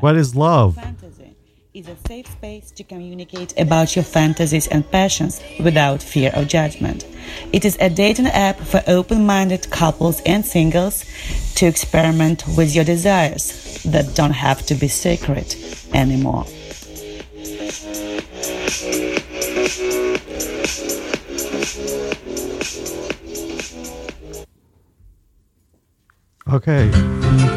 What is Love? Fantasy is a safe space to communicate about your fantasies and passions without fear of judgment. It is a dating app for open minded couples and singles to experiment with your desires that don't have to be secret anymore. Okay.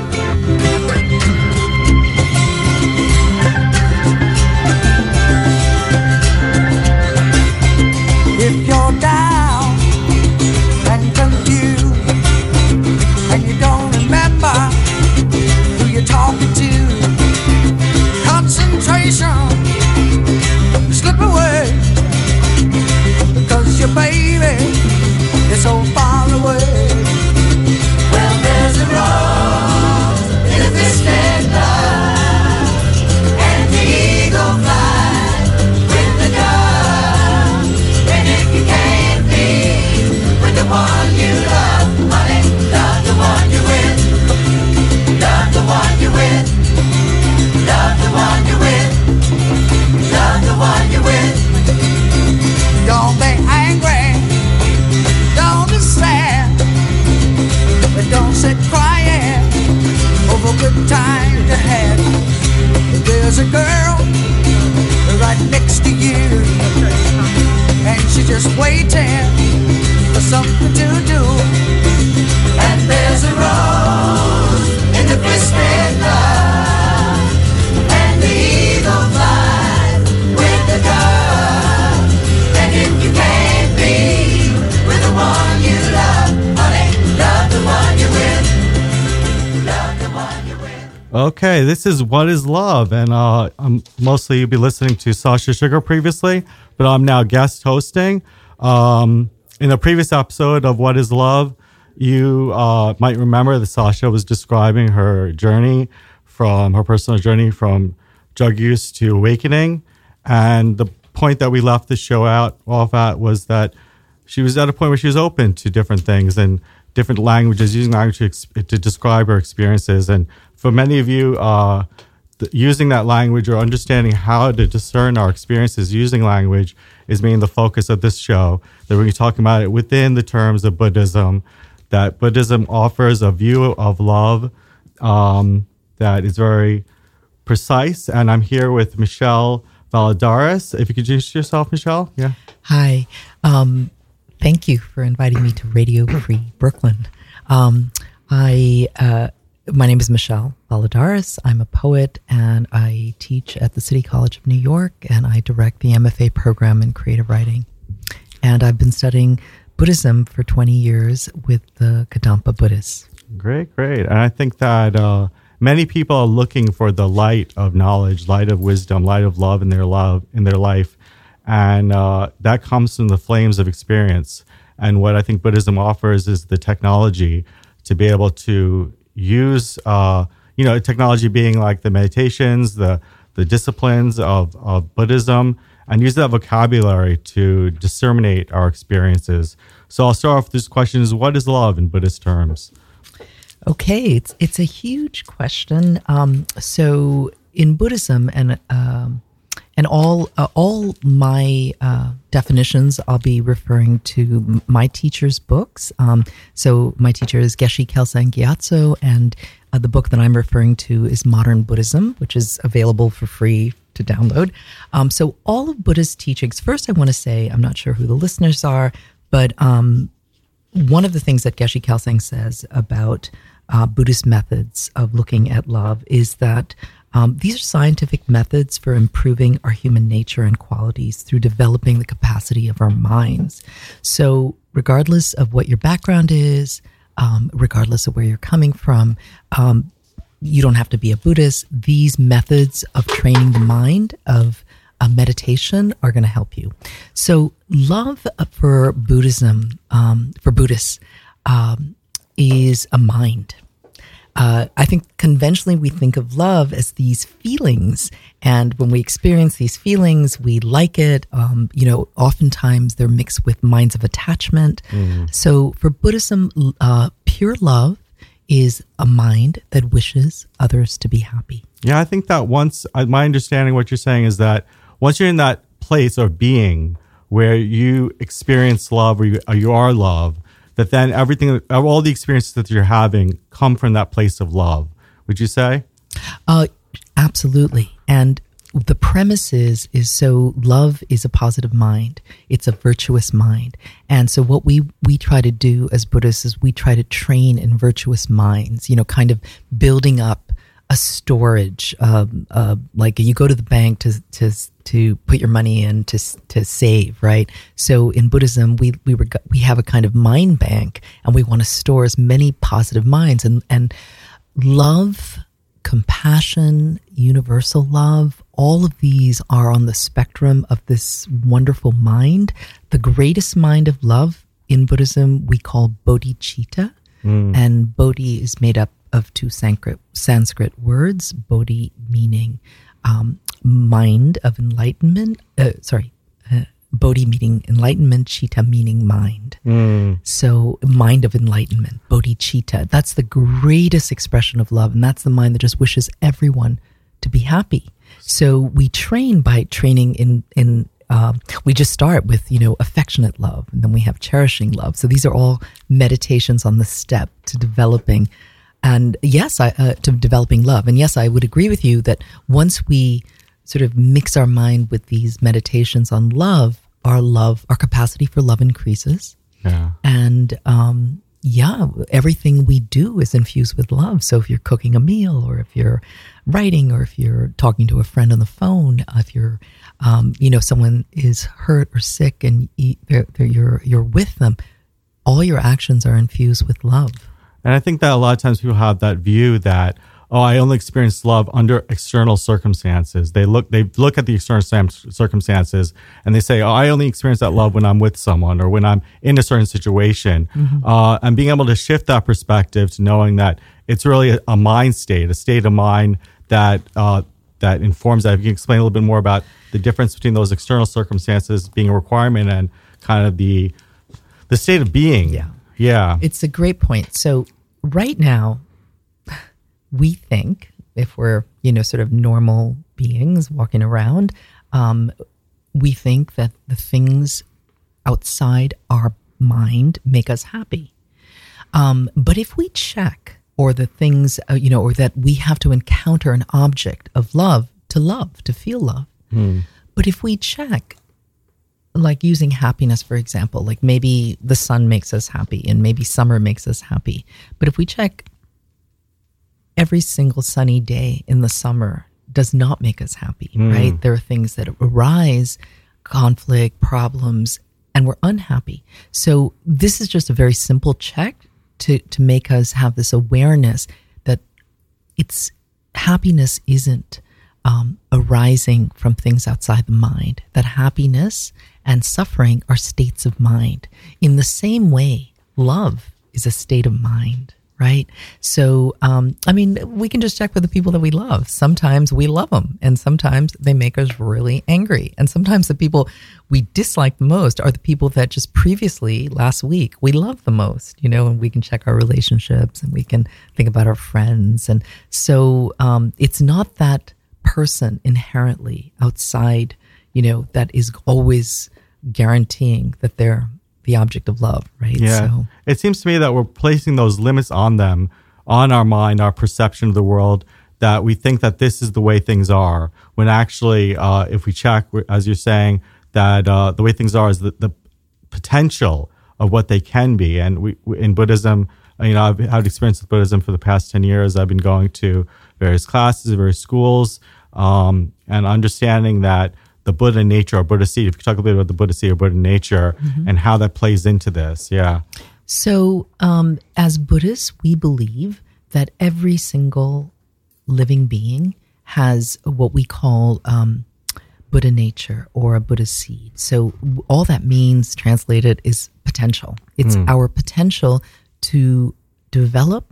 This is What is Love, and uh, I'm mostly you'll be listening to Sasha Sugar previously, but I'm now guest hosting. Um, in the previous episode of What is Love, you uh, might remember that Sasha was describing her journey from her personal journey from drug use to awakening, and the point that we left the show out off at was that she was at a point where she was open to different things and different languages, using language to, ex- to describe our experiences. And for many of you, uh, th- using that language or understanding how to discern our experiences using language is being the focus of this show. That we're talking about it within the terms of Buddhism. That Buddhism offers a view of love um, that is very precise. And I'm here with Michelle Valladares. If you could introduce yourself, Michelle. Yeah. Hi. Um, thank you for inviting me to Radio Free Brooklyn. Um, I uh, my name is Michelle Valladares. I'm a poet and I teach at the City College of New York and I direct the MFA program in creative writing. And I've been studying Buddhism for 20 years with the Kadampa Buddhists. Great, great. And I think that uh, many people are looking for the light of knowledge, light of wisdom, light of love in their love in their life, and uh, that comes from the flames of experience. And what I think Buddhism offers is the technology to be able to use, uh, you know, technology being like the meditations, the the disciplines of, of Buddhism, and use that vocabulary to disseminate our experiences. So I'll start off with this question: Is what is love in Buddhist terms? Okay, it's it's a huge question. Um, so in Buddhism and um, and all uh, all my uh, definitions, I'll be referring to my teacher's books. Um, so my teacher is Geshe Kelsang Gyatso, and uh, the book that I'm referring to is Modern Buddhism, which is available for free to download. Um, so all of Buddha's teachings. First, I want to say I'm not sure who the listeners are, but um, one of the things that Geshe Kelsang says about uh, Buddhist methods of looking at love is that um, these are scientific methods for improving our human nature and qualities through developing the capacity of our minds. So, regardless of what your background is, um, regardless of where you're coming from, um, you don't have to be a Buddhist. These methods of training the mind, of uh, meditation, are going to help you. So, love for Buddhism, um, for Buddhists, um, is a mind. Uh, I think conventionally we think of love as these feelings, and when we experience these feelings, we like it. Um, you know, oftentimes they're mixed with minds of attachment. So for Buddhism, uh, pure love is a mind that wishes others to be happy. Yeah, I think that once uh, my understanding of what you're saying is that once you're in that place of being where you experience love or you, or you are love, that then everything, all the experiences that you're having come from that place of love. Would you say? Uh, absolutely. And the premise is is so love is a positive mind. It's a virtuous mind. And so what we we try to do as Buddhists is we try to train in virtuous minds. You know, kind of building up a storage. Um, uh, like you go to the bank to to to put your money in to to save, right? So in Buddhism, we we were we have a kind of mind bank, and we want to store as many positive minds and and love compassion, universal love, all of these are on the spectrum of this wonderful mind. The greatest mind of love in Buddhism we call bodhicitta. Hmm. And bodhi is made up of two Sanskrit, Sanskrit words, bodhi meaning um, mind of enlightenment, uh, sorry, uh, bodhi meaning enlightenment, chitta meaning mind. So, mind of enlightenment, bodhicitta. That's the greatest expression of love. And that's the mind that just wishes everyone to be happy. So, we train by training in, in, um, we just start with, you know, affectionate love, and then we have cherishing love. So, these are all meditations on the step to developing. And yes, I, uh, to developing love. And yes, I would agree with you that once we sort of mix our mind with these meditations on love, our love, our capacity for love increases. Yeah. And um, yeah, everything we do is infused with love. So if you're cooking a meal, or if you're writing, or if you're talking to a friend on the phone, uh, if you're, um, you know, someone is hurt or sick, and you, they're, they're, you're you're with them, all your actions are infused with love. And I think that a lot of times people have that view that, oh, I only experience love under external circumstances. They look, they look at the external circumstances and they say, oh, I only experience that love when I'm with someone or when I'm in a certain situation. Uh, and being able to shift that perspective to knowing that it's really a, a mind state, a state of mind that, uh, that informs that. If you can explain a little bit more about the difference between those external circumstances being a requirement and kind of the, the state of being. Yeah. Yeah. It's a great point. So right now, we think if we're you know sort of normal beings walking around, um, we think that the things outside our mind make us happy. Um, but if we check, or the things uh, you know, or that we have to encounter an object of love to love to feel love. But if we check like using happiness for example like maybe the sun makes us happy and maybe summer makes us happy. But if we check every single sunny day in the summer does not make us happy hmm. right? There are things that arise conflict problems and we're unhappy. So this is just a very simple check to to make us have this awareness that it's happiness isn't um, arising from things outside the mind. That happiness and suffering are states of mind. In the same way, love is a state of mind, right? So, um, I mean, we can just check with the people that we love. Sometimes we love them, and sometimes they make us really angry. And sometimes the people we dislike the most are the people that just previously, last week, we loved the most, you know, and we can check our relationships and we can think about our friends. And so um, it's not that person inherently outside, you know, that is always guaranteeing that they're the object of love, right? Yeah. So, It seems to me that we're placing those limits on them, on our mind, our perception of the world, that we think that this is the way things are. When actually, uh, if we check, as you're saying, that uh, the way things are is the, the potential of what they can be. And we, in Buddhism, you know, I've had experience with Buddhism for the past 10 years. I've been going to various classes, various schools, um, and understanding that the Buddha nature or Buddha seed, if you talk a bit about the Buddha seed or Buddha nature and how that plays into this. Yeah. so um, as Buddhists, we believe that every single living being has what we call um, Buddha nature or a Buddha seed. So all that means, translated, is potential. It's our potential to develop,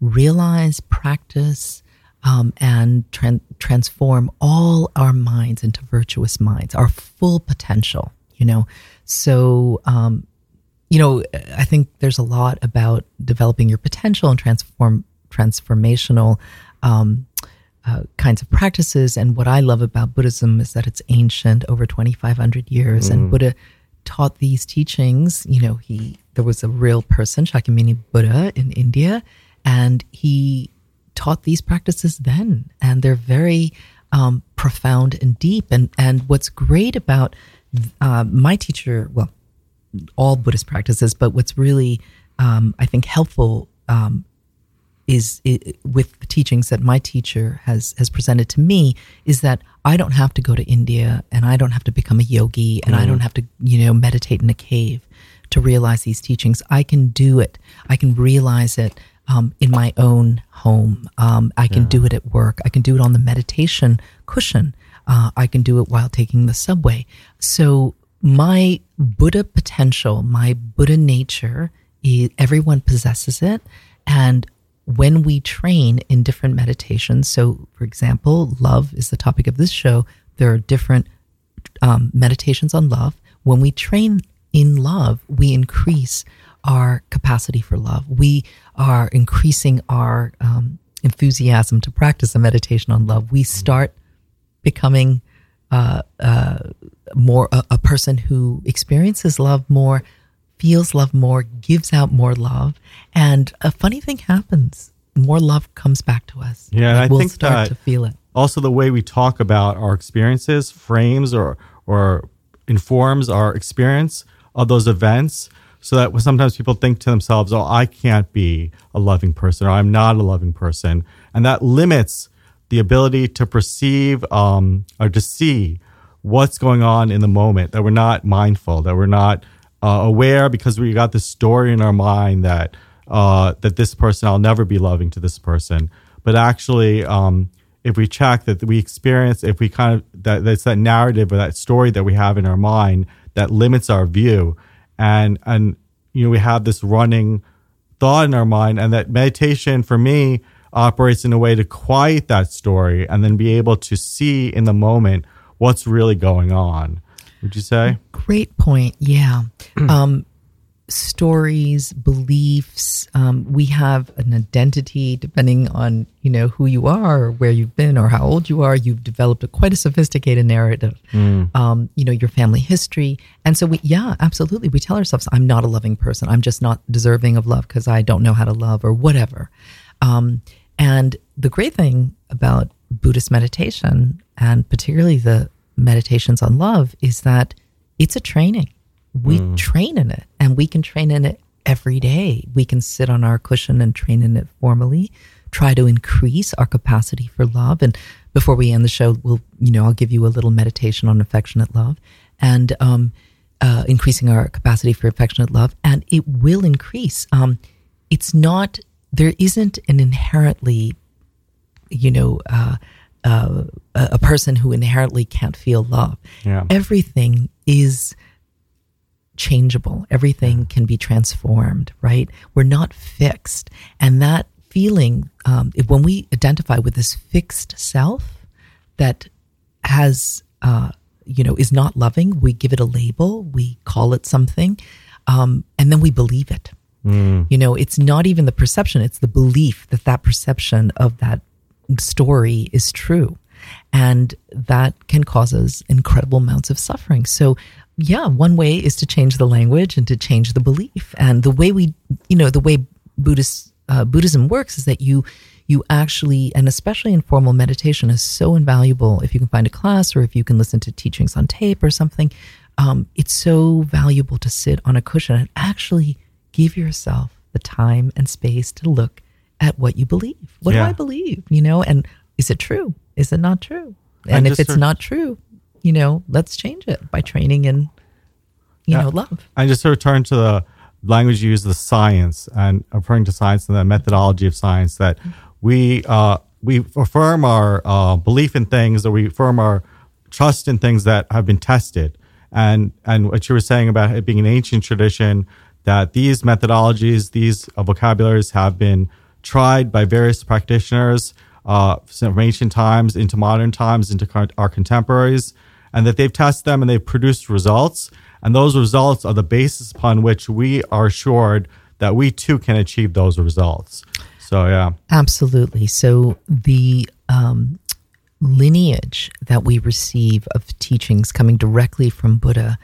realize, practice, um, and tran- transform all our minds into virtuous minds, our full potential, you know. So um, you know, I think there's a lot about developing your potential and transform transformational um, uh, kinds of practices. And what I love about Buddhism is that it's ancient, over 2,500 years, and Buddha taught these teachings. You know, he there was a real person, Shakyamuni Buddha, in India, and he taught these practices then, and they're very um, profound and deep. And and what's great about uh, my teacher, well, all Buddhist practices, but what's really, um, I think, helpful um, is i with the teachings that my teacher has has presented to me is that I don't have to go to India and I don't have to become a yogi and I don't have to you know meditate in a cave to realize these teachings. I can do it. I can realize it um, in my own home. Um, I can do it at work. I can do it on the meditation cushion. Uh, I can do it while taking the subway. So my Buddha potential, my Buddha nature, i everyone possesses it, and when we train in different meditations, so for example, love is the topic of this show. There are different um, meditations on love. When we train in love, we increase our capacity for love. We are increasing our um, enthusiasm to practice a meditation on love. We start becoming uh, uh, more a, a person who experiences love more, feels love more, gives out more love, and a funny thing happens. More love comes back to us. Yeah, Like, I we'll think start to feel it. also the way we talk about our experiences frames or or informs our experience of those events so that sometimes people think to themselves oh i can't be a loving person or i'm not a loving person. And that limits the ability to perceive um, or to see what's going on in the moment that we're not mindful that we're not uh, aware because we got this story in our mind that uh, that this person i'll never be loving to this person. But actually um, if we check that we experience, if we kind of that that's that narrative or that story that we have in our mind that limits our view, and and you know we have this running thought in our mind, and that meditation for me operates in a way to quiet that story and then be able to see in the moment what's really going on. Would you say? Great point. Yeah. um, stories, beliefs. Um, we have an identity depending on you know who you are, or where you've been, or how old you are. You've developed a quite a sophisticated narrative. Um, you know your family history, and so we yeah, absolutely. We tell ourselves, "I'm not a loving person. I'm just not deserving of love because I don't know how to love or whatever." Um, and the great thing about Buddhist meditation, and particularly the meditations on love, is that it's a training. We train in it, and we can train in it every day. We can sit on our cushion and train in it formally, try to increase our capacity for love. And before we end the show, we'll, you know, I'll give you a little meditation on affectionate love and um, uh, increasing our capacity for affectionate love. And it will increase. Um, it's not, there isn't an inherently you know, uh, uh, a a person who inherently can't feel love. Yeah. Everything is changeable. Everything can be transformed, right? We're not fixed. And that feeling, um, if- when we identify with this fixed self that has, uh, you know, is not loving, we give it a label, we call it something, um, and then we believe it. You know, it's not even the perception, it's the belief that that perception of that story is true. And that can cause us incredible amounts of suffering. So, yeah, one way is to change the language and to change the belief. And the way we, you know, the way Buddhist uh, Buddhism works is that you you actually, and especially in formal meditation, is so invaluable. If you can find a class or if you can listen to teachings on tape or something, um, it's so valuable to sit on a cushion and actually give yourself the time and space to look at what you believe. What Yeah. do I believe? You know, and is it true? Is it not true? And if it's heard- not true, you know, let's change it by training in, you Yeah. know, love. I just to return to the language you use, the science, and referring to science and the methodology of science that we uh, we affirm our uh, belief in things, or we affirm our trust in things that have been tested. And and what you were saying about it being an ancient tradition, that these methodologies, these uh, vocabularies have been tried by various practitioners uh, from ancient times into modern times into our contemporaries and that they've tested them and they've produced results. And those results are the basis upon which we are assured that we too can achieve those results. So, yeah. Absolutely. So the um, lineage that we receive of teachings coming directly from Buddha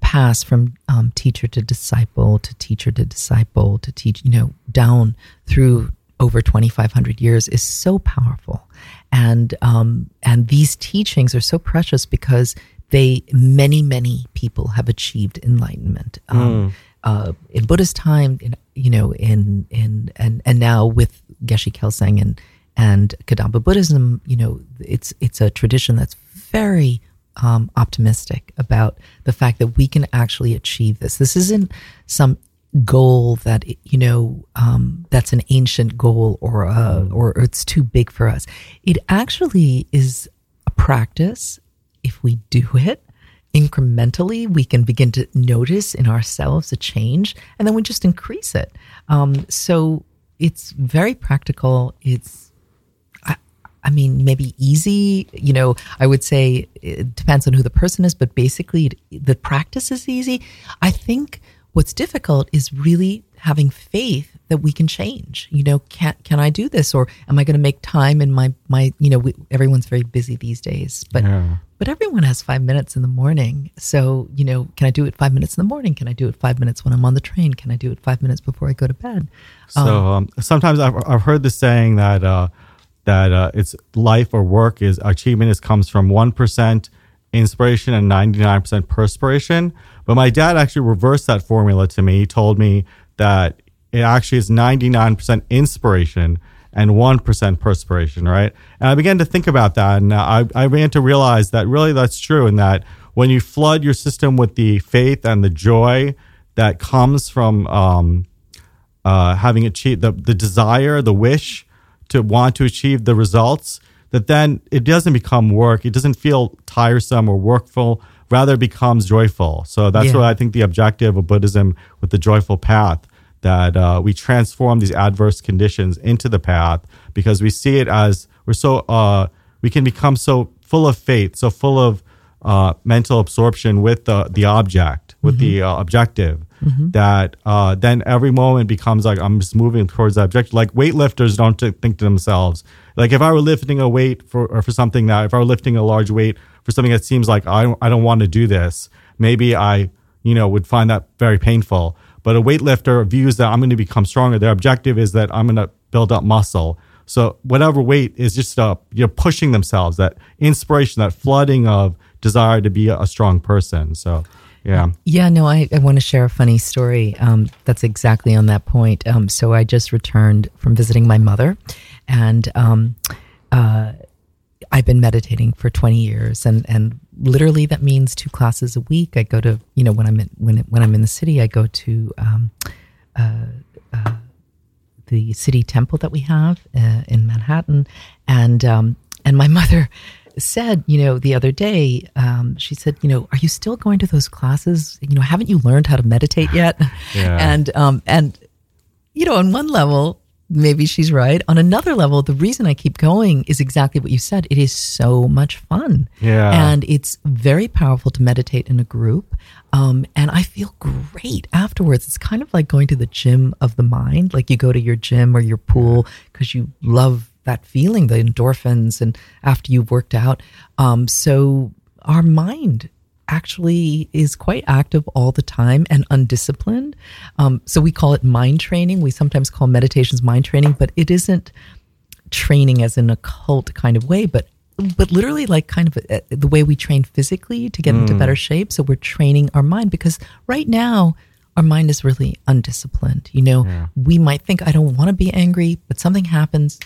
pass from um, teacher to disciple to teacher to disciple to teach, you know, down through over 2,500 years is so powerful. And, um, and these teachings are so precious because they, many, many people have achieved enlightenment. Um, uh, in Buddha's time, in, you know, in, in, and, and now with Geshe Kelsang and, and Kadampa Buddhism, you know, it's, it's a tradition that's very um, optimistic about the fact that we can actually achieve this. This isn't some goal that you know um, that's an ancient goal or uh, or it's too big for us. It actually is a practice. If we do it incrementally, we can begin to notice in ourselves a change, and then we just increase it. Um, so it's very practical. It's I mean, maybe easy. You know, I would say it depends on who the person is, but basically it, the practice is easy. I think what's difficult is really having faith that we can change. You know, can can I do this, or am I going to make time in my my? You know, we, everyone's very busy these days, but Yeah. but everyone has five minutes in the morning. So you know, can I do it five minutes in the morning? Can I do it five minutes when I'm on the train? Can I do it five minutes before I go to bed? So um, sometimes I've, I've heard the saying that uh, that uh, it's life or work is achievement is comes from one percent inspiration and ninety nine percent perspiration. But my dad actually reversed that formula to me. He told me that it actually is ninety nine percent inspiration and one percent perspiration, right? And I began to think about that, and I, I began to realize that really that's true, and that when you flood your system with the faith and the joy that comes from um, uh, having achieved the, the desire, the wish to want to achieve the results, that then it doesn't become work. It doesn't feel tiresome or workful. Rather, becomes joyful. So that's Yeah. what I think the objective of Buddhism with the joyful path that uh, we transform these adverse conditions into the path because we see it as we're so uh, we can become so full of faith, so full of uh, mental absorption with the the object, with the uh, objective, that uh, then every moment becomes like I'm just moving towards that objective. Like weightlifters don't think to themselves, like if I were lifting a weight for or for something that if I were lifting a large weight for something that seems like I don't, I don't want to do this, maybe I you know would find that very painful. But a weightlifter views that I'm going to become stronger. Their objective is that I'm going to build up muscle. So whatever weight is just uh, you're pushing themselves. That inspiration, that flooding of desire to be a, a strong person. So yeah, Yeah, no, I, I want to share a funny story um, that's exactly on that point. Um, so I just returned from visiting my mother, and um, uh, I've been meditating for 20 years, and, and literally that means two classes a week. I go to, you know, when I'm in, when, when I'm in the city, I go to um, uh, uh, the city temple that we have uh, in Manhattan, and um, and my mother said, you know, the other day, um, she said, you know, are you still going to those classes? You know, haven't you learned how to meditate yet? Yeah. And um, and you know, on one level, maybe she's right. On another level, the reason I keep going is exactly what you said. It is so much fun. Yeah. And it's very powerful to meditate in a group. Um, and I feel great afterwards. It's kind of like going to the gym of the mind. Like you go to your gym or your pool because you love that feeling, the endorphins, and after you've worked out. Um, so our mind actually is quite active all the time and undisciplined. Um, so we call it mind training. We sometimes call meditations mind training, but it isn't training as in a cult kind of way, but but literally like kind of uh, the way we train physically to get into better shape. So we're training our mind because right now our mind is really undisciplined. You know, we might think I don't want to be angry, but something happens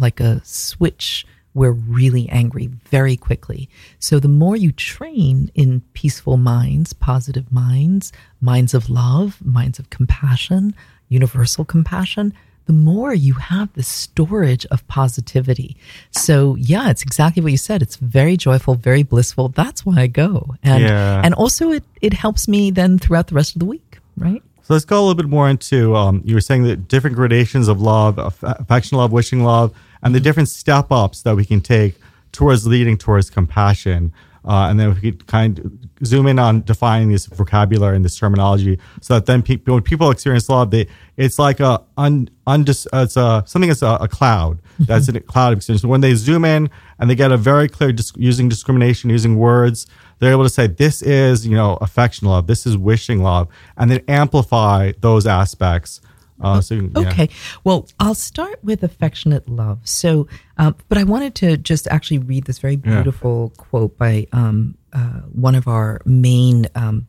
like a switch. We're really angry very quickly. So the more you train in peaceful minds, positive minds, minds of love, minds of compassion, universal compassion, the more you have the storage of positivity. So yeah, it's exactly what you said. It's very joyful, very blissful. That's why I go. And Yeah. and also it it helps me then throughout the rest of the week, right? So let's go a little bit more into um, you were saying the different gradations of love, aff- affection, love, wishing love, and the different step ups that we can take towards leading towards compassion. Uh, and then we could kind of zoom in on defining this vocabulary and this terminology, so that then people, when people experience love, they it's like a un, undis, uh, it's a something that's a, a cloud that's a cloud of experience. When they zoom in and they get a very clear dis- using discrimination, using words, they're able to say this is you know affection love, this is wishing love, and then amplify those aspects. Uh, so yeah. Okay. Well, I'll start with affectionate love. So, um, but I wanted to just actually read this very beautiful quote by um, uh, one of our main um,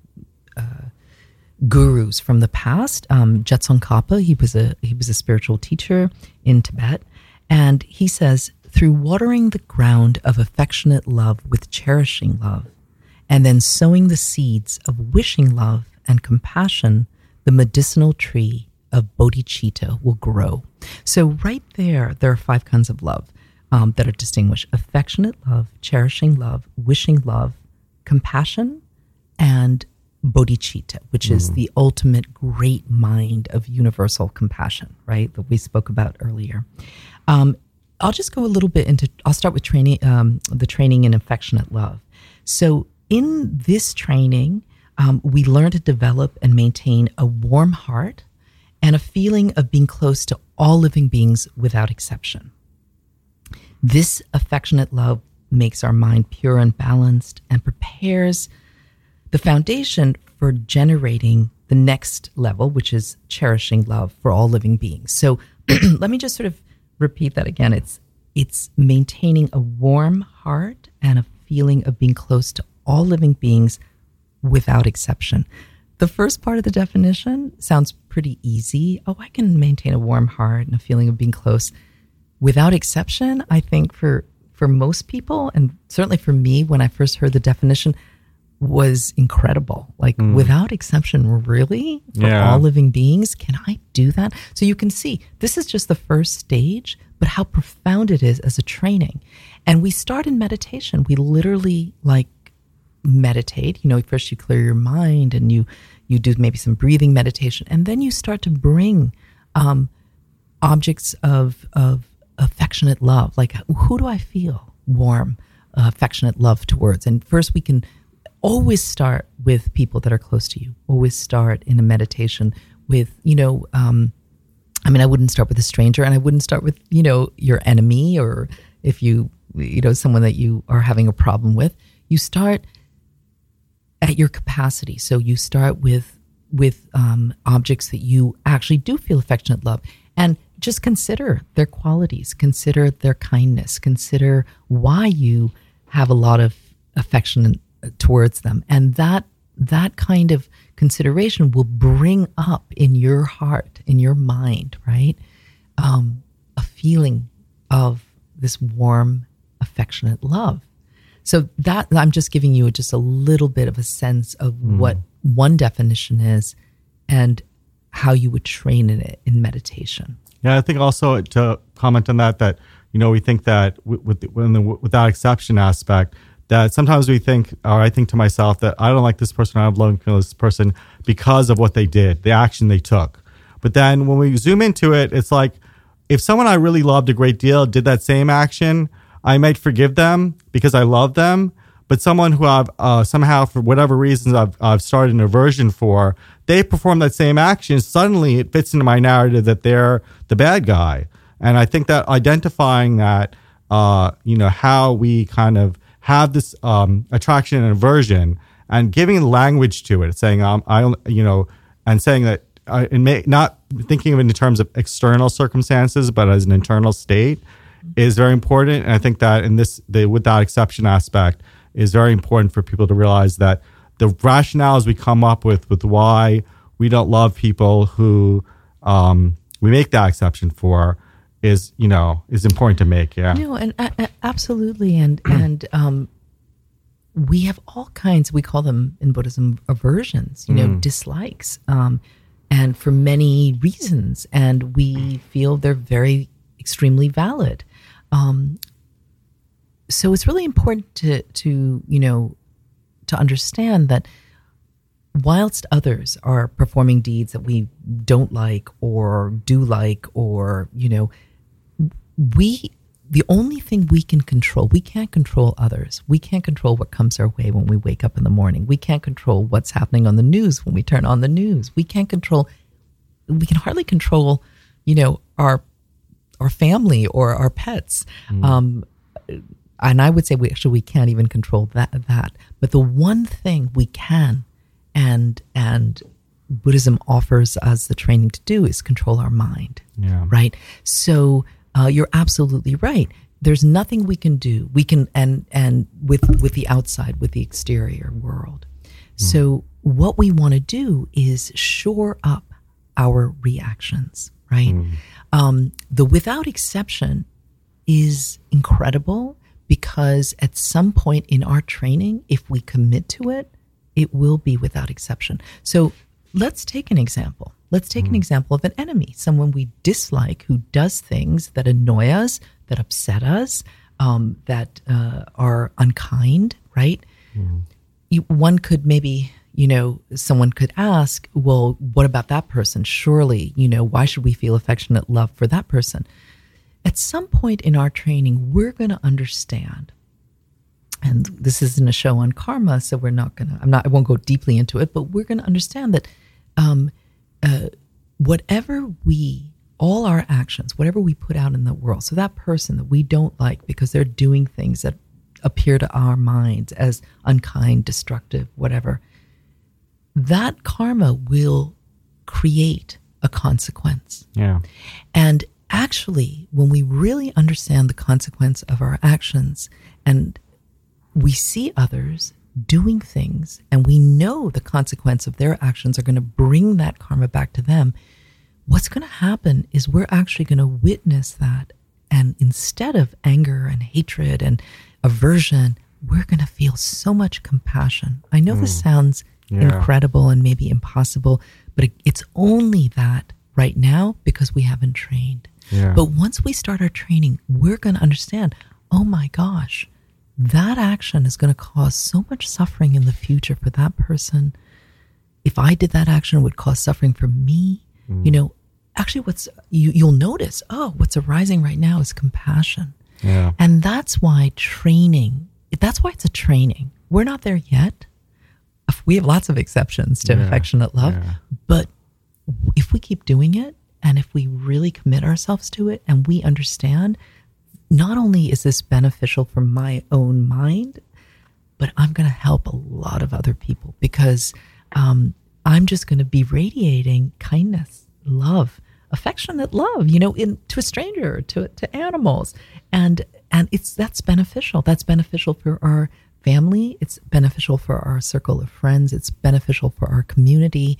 uh, gurus from the past, um, Je Tsongkhapa. He was a he was a spiritual teacher in Tibet, and he says, "Through watering the ground of affectionate love with cherishing love, and then sowing the seeds of wishing love and compassion, the medicinal tree of bodhicitta will grow." So, right there, there are five kinds of love. Um, that are distinguished affectionate love, cherishing love, wishing love, compassion, and bodhicitta, which is the ultimate great mind of universal compassion, right? That we spoke about earlier. Um, I'll just go a little bit into. I'll start with training, um, the training in affectionate love. So, in this training, um, we learn to develop and maintain a warm heart and a feeling of being close to all living beings without exception. This affectionate love makes our mind pure and balanced and prepares the foundation for generating the next level, which is cherishing love for all living beings. So let me just sort of repeat that again. It's it's maintaining a warm heart and a feeling of being close to all living beings without exception. The first part of the definition sounds pretty easy. Oh, I can maintain a warm heart and a feeling of being close without exception. I think for for most people and certainly for me when I first heard the definition was incredible. Like mm. without exception, really? For Yeah. all living beings, can I do that? So you can see this is just the first stage, but how profound it is as a training. And we start in meditation. We literally like meditate. You know, first you clear your mind and you you do maybe some breathing meditation, and then you start to bring um, objects of of affectionate love. Like who do I feel warm, uh, affectionate love towards? And first we can always start with people that are close to you. Always start in a meditation with you know. Um, I mean, I wouldn't start with a stranger, and I wouldn't start with you know your enemy or if you you know someone that you are having a problem with. You start at your capacity. So you start with with um, objects that you actually do feel affectionate love, and just consider their qualities, consider their kindness, consider why you have a lot of affection towards them, and that that kind of consideration will bring up in your heart, in your mind, right, um, a feeling of this warm, affectionate love. So that I'm just giving you just a little bit of a sense of hmm. what one definition is and how you would train in it in meditation. Yeah, I think also to comment on that, that you know we think that with, with the, the without exception aspect, that sometimes we think, or I think to myself that I don't like this person, I don't love this person because of what they did, the action they took. But then when we zoom into it, it's like if someone I really loved a great deal did that same action, I might forgive them because I love them. But someone who I've uh, somehow, for whatever reasons, I've, I've started an aversion for, they perform that same action. Suddenly, it fits into my narrative that they're the bad guy. And I think that identifying that, uh, you know, how we kind of have this um, attraction and aversion, and giving language to it, saying, um, I, you know, and saying that, uh, may not thinking of it in terms of external circumstances, but as an internal state is very important. And I think that in this, the without exception aspect is very important for people to realize that the rationales we come up with with why we don't love people who um, we make that exception for is you know is important to make. Yeah. No, and uh, uh, absolutely, and and um, we have all kinds. We call them in Buddhism aversions. You know, dislikes, um, and for many reasons, and we feel they're very extremely valid. Um, so it's really important to to you know to understand that whilst others are performing deeds that we don't like or do like or you know we the only thing we can control, we can't control others. We can't control what comes our way when we wake up in the morning. We can't control what's happening on the news when we turn on the news. We can't control, we can hardly control, you know, our our family or our pets. Um, and I would say we actually we can't even control that that. But the one thing we can and and Buddhism offers us the training to do is control our mind. Yeah. Right. So uh, you're absolutely right. There's nothing we can do. We can and and with with the outside, with the exterior world. So what we want to do is shore up our reactions. Right. Um, the without exception is incredible because at some point in our training, if we commit to it, it will be without exception. So let's take an example. Let's take an example of an enemy, someone we dislike who does things that annoy us, that upset us, um, that uh, are unkind, right? you, one could maybe, you know, someone could ask, well, what about that person? Surely, you know, why should we feel affectionate love for that person? At some point in our training, we're going to understand, and this isn't a show on karma, so we're not going to, I'm not, I won't go deeply into it, but we're going to understand that um, uh, whatever we, all our actions, whatever we put out in the world, so that person that we don't like because they're doing things that appear to our minds as unkind, destructive, whatever, that karma will create a consequence. Yeah. And actually, when we really understand the consequence of our actions and we see others doing things and we know the consequence of their actions are going to bring that karma back to them, what's going to happen is we're actually going to witness that. And instead of anger and hatred and aversion, we're going to feel so much compassion. I know this mm. sounds Yeah. incredible and maybe impossible, but it, it's only that right now because we haven't trained. Yeah. But once we start our training, we're going to understand oh my gosh, that action is going to cause so much suffering in the future for that person. If I did that action, it would cause suffering for me. Mm. You know, actually, what's you, you'll notice, oh, what's arising right now is compassion. Yeah. And that's why training, that's why it's a training. We're not there yet. We have lots of exceptions to Yeah, affectionate love, yeah. but if we keep doing it and if we really commit ourselves to it and we understand, not only is this beneficial for my own mind, but I'm going to help a lot of other people because um, I'm just going to be radiating kindness, love, affectionate love, you know, in to a stranger, to to animals, and and it's that's beneficial. That's beneficial for our family. It's beneficial for our circle of friends. It's beneficial for our community.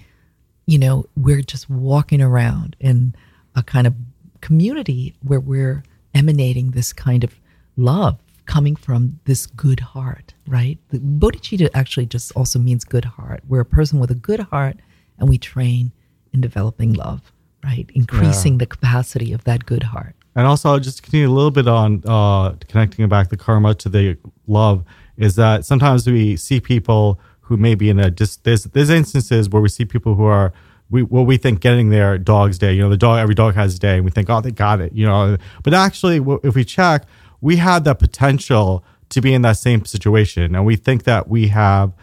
You know, we're just walking around in a kind of community where we're emanating this kind of love coming from this good heart, right? The bodhicitta actually just also means good heart. We're a person with a good heart and we train in developing love, right? Increasing the capacity of that good heart. And also, I'll just continue a little bit on uh, connecting back the karma to the love. Is that sometimes we see people who may be in a just there's there's instances where we see people who are we what we think getting their dog's day. You know, the dog every dog has a day, and we think, oh, they got it. You know, but actually, if we check, we have that potential to be in that same situation, and we think that we have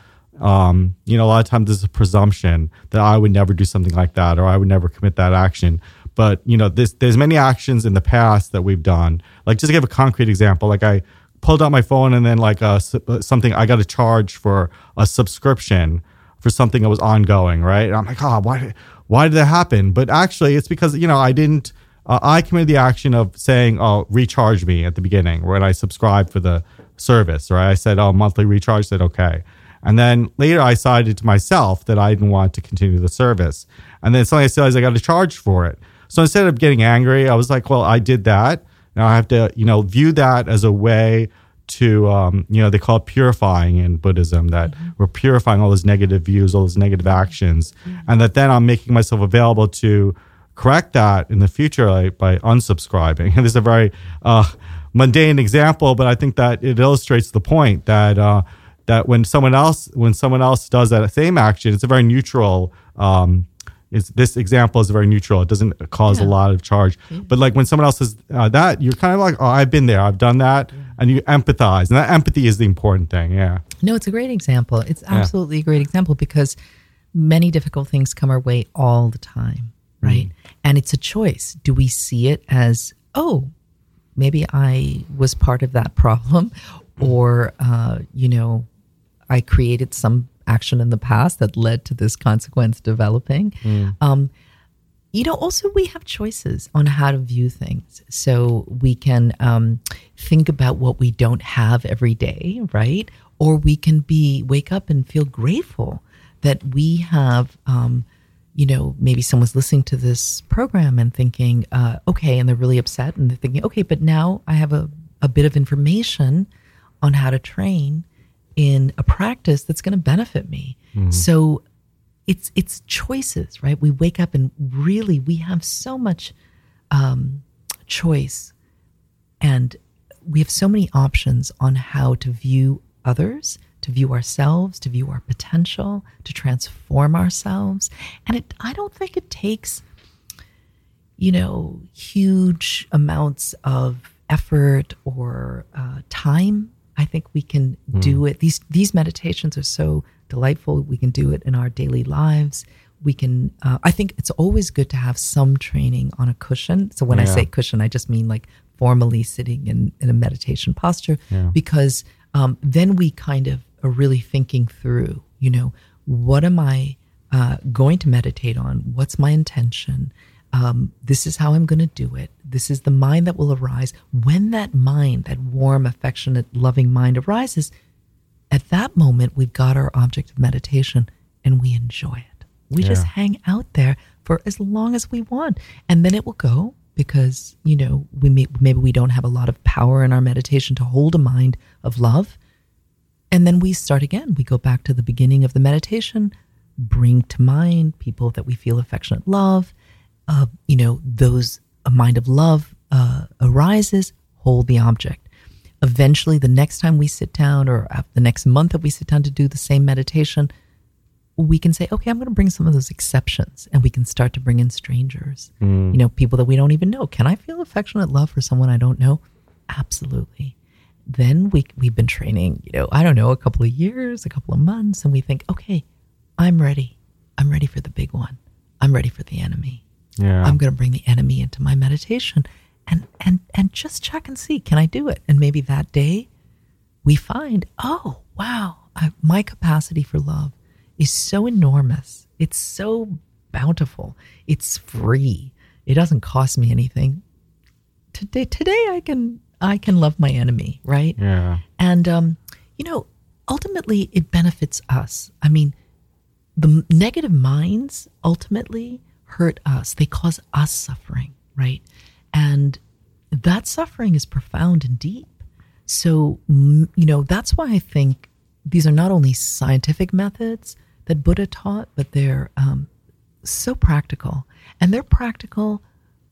um, you know, a lot of times there's a presumption that I would never do something like that or I would never commit that action. But you know, there's there's many actions in the past that we've done. Like just to give a concrete example, like I pulled out my phone and then like uh, something I got a charge for a subscription for something that was ongoing, right? And I'm like, oh, why why did that happen? But actually, it's because you know I didn't. Uh, I committed the action of saying, "Oh, recharge me" at the beginning when I subscribed for the service, right? I said, "Oh, monthly recharge." Said, "Okay." And then later I decided to myself that I didn't want to continue the service. And then suddenly I realized I got to charge for it. So instead of getting angry, I was like, well, I did that. Now I have to, you know, view that as a way to, um, you know, they call it purifying in Buddhism, that we're purifying all those negative views, all those negative actions. And that then I'm making myself available to correct that in the future like, by unsubscribing. And this is a very uh, mundane example, but I think that it illustrates the point that, uh, that when someone else when someone else does that same action, it's a very neutral um, is this example is very neutral. It doesn't cause a lot of charge. But like when someone else says uh, that, you're kind of like, oh, I've been there, I've done that, and you empathize, and that empathy is the important thing. Yeah. No, it's a great example. It's absolutely a great example because many difficult things come our way all the time, right? And it's a choice. Do we see it as, oh, maybe I was part of that problem, or, uh, you know, I created some action in the past that led to this consequence developing? Um, you know also we have choices on how to view things. So we can um, think about what we don't have every day right? Or we can be wake up and feel grateful that we have um, you know maybe someone's listening to this program and thinking uh, okay and they're really upset and they're thinking okay but now i have a, a bit of information on how to train in a practice that's going to benefit me so it's it's choices, right? We wake up and really we have so much um, choice, and we have so many options on how to view others, to view ourselves, to view our potential, to transform ourselves. And it, I don't think it takes, you know, huge amounts of effort or uh, time. I think we can do it. These these meditations are so delightful. We can do it in our daily lives. We can. Uh, I think it's always good to have some training on a cushion. So when I say cushion, I just mean like formally sitting in, in a meditation posture, because um, then we kind of are really thinking through. You know, what am I uh, going to meditate on? What's my intention? Um, this is how I'm going to do it. This is the mind that will arise. When that mind, that warm, affectionate, loving mind arises, at that moment, we've got our object of meditation and we enjoy it. We just hang out there for as long as we want. And then it will go because, you know, we may, maybe we don't have a lot of power in our meditation to hold a mind of love. And then we start again. We go back to the beginning of the meditation, bring to mind people that we feel affectionate love. Uh, you know, those a mind of love uh, arises, hold the object. Eventually, the next time we sit down, or the next month that we sit down to do the same meditation, we can say, okay, I'm going to bring some of those exceptions, and we can start to bring in strangers. You know, people that we don't even know. Can I feel affectionate love for someone I don't know? Absolutely then we we've been training, you know, I don't know, a couple of years, a couple of months, and we think, okay, I'm ready. I'm ready for the big one. I'm ready for the enemy. Yeah. I'm going to bring the enemy into my meditation, and and and just check and see, can I do it? And maybe that day, we find, oh wow, I, my capacity for love is so enormous. It's so bountiful. It's free. It doesn't cost me anything. Today, today I can I can love my enemy, right? yeah. And, um, you know, ultimately it benefits us. I mean, the negative minds ultimately hurt us, they cause us suffering, right? And that suffering is profound and deep. So, you know, that's why I think these are not only scientific methods that Buddha taught, but they're um, so practical. And they're practical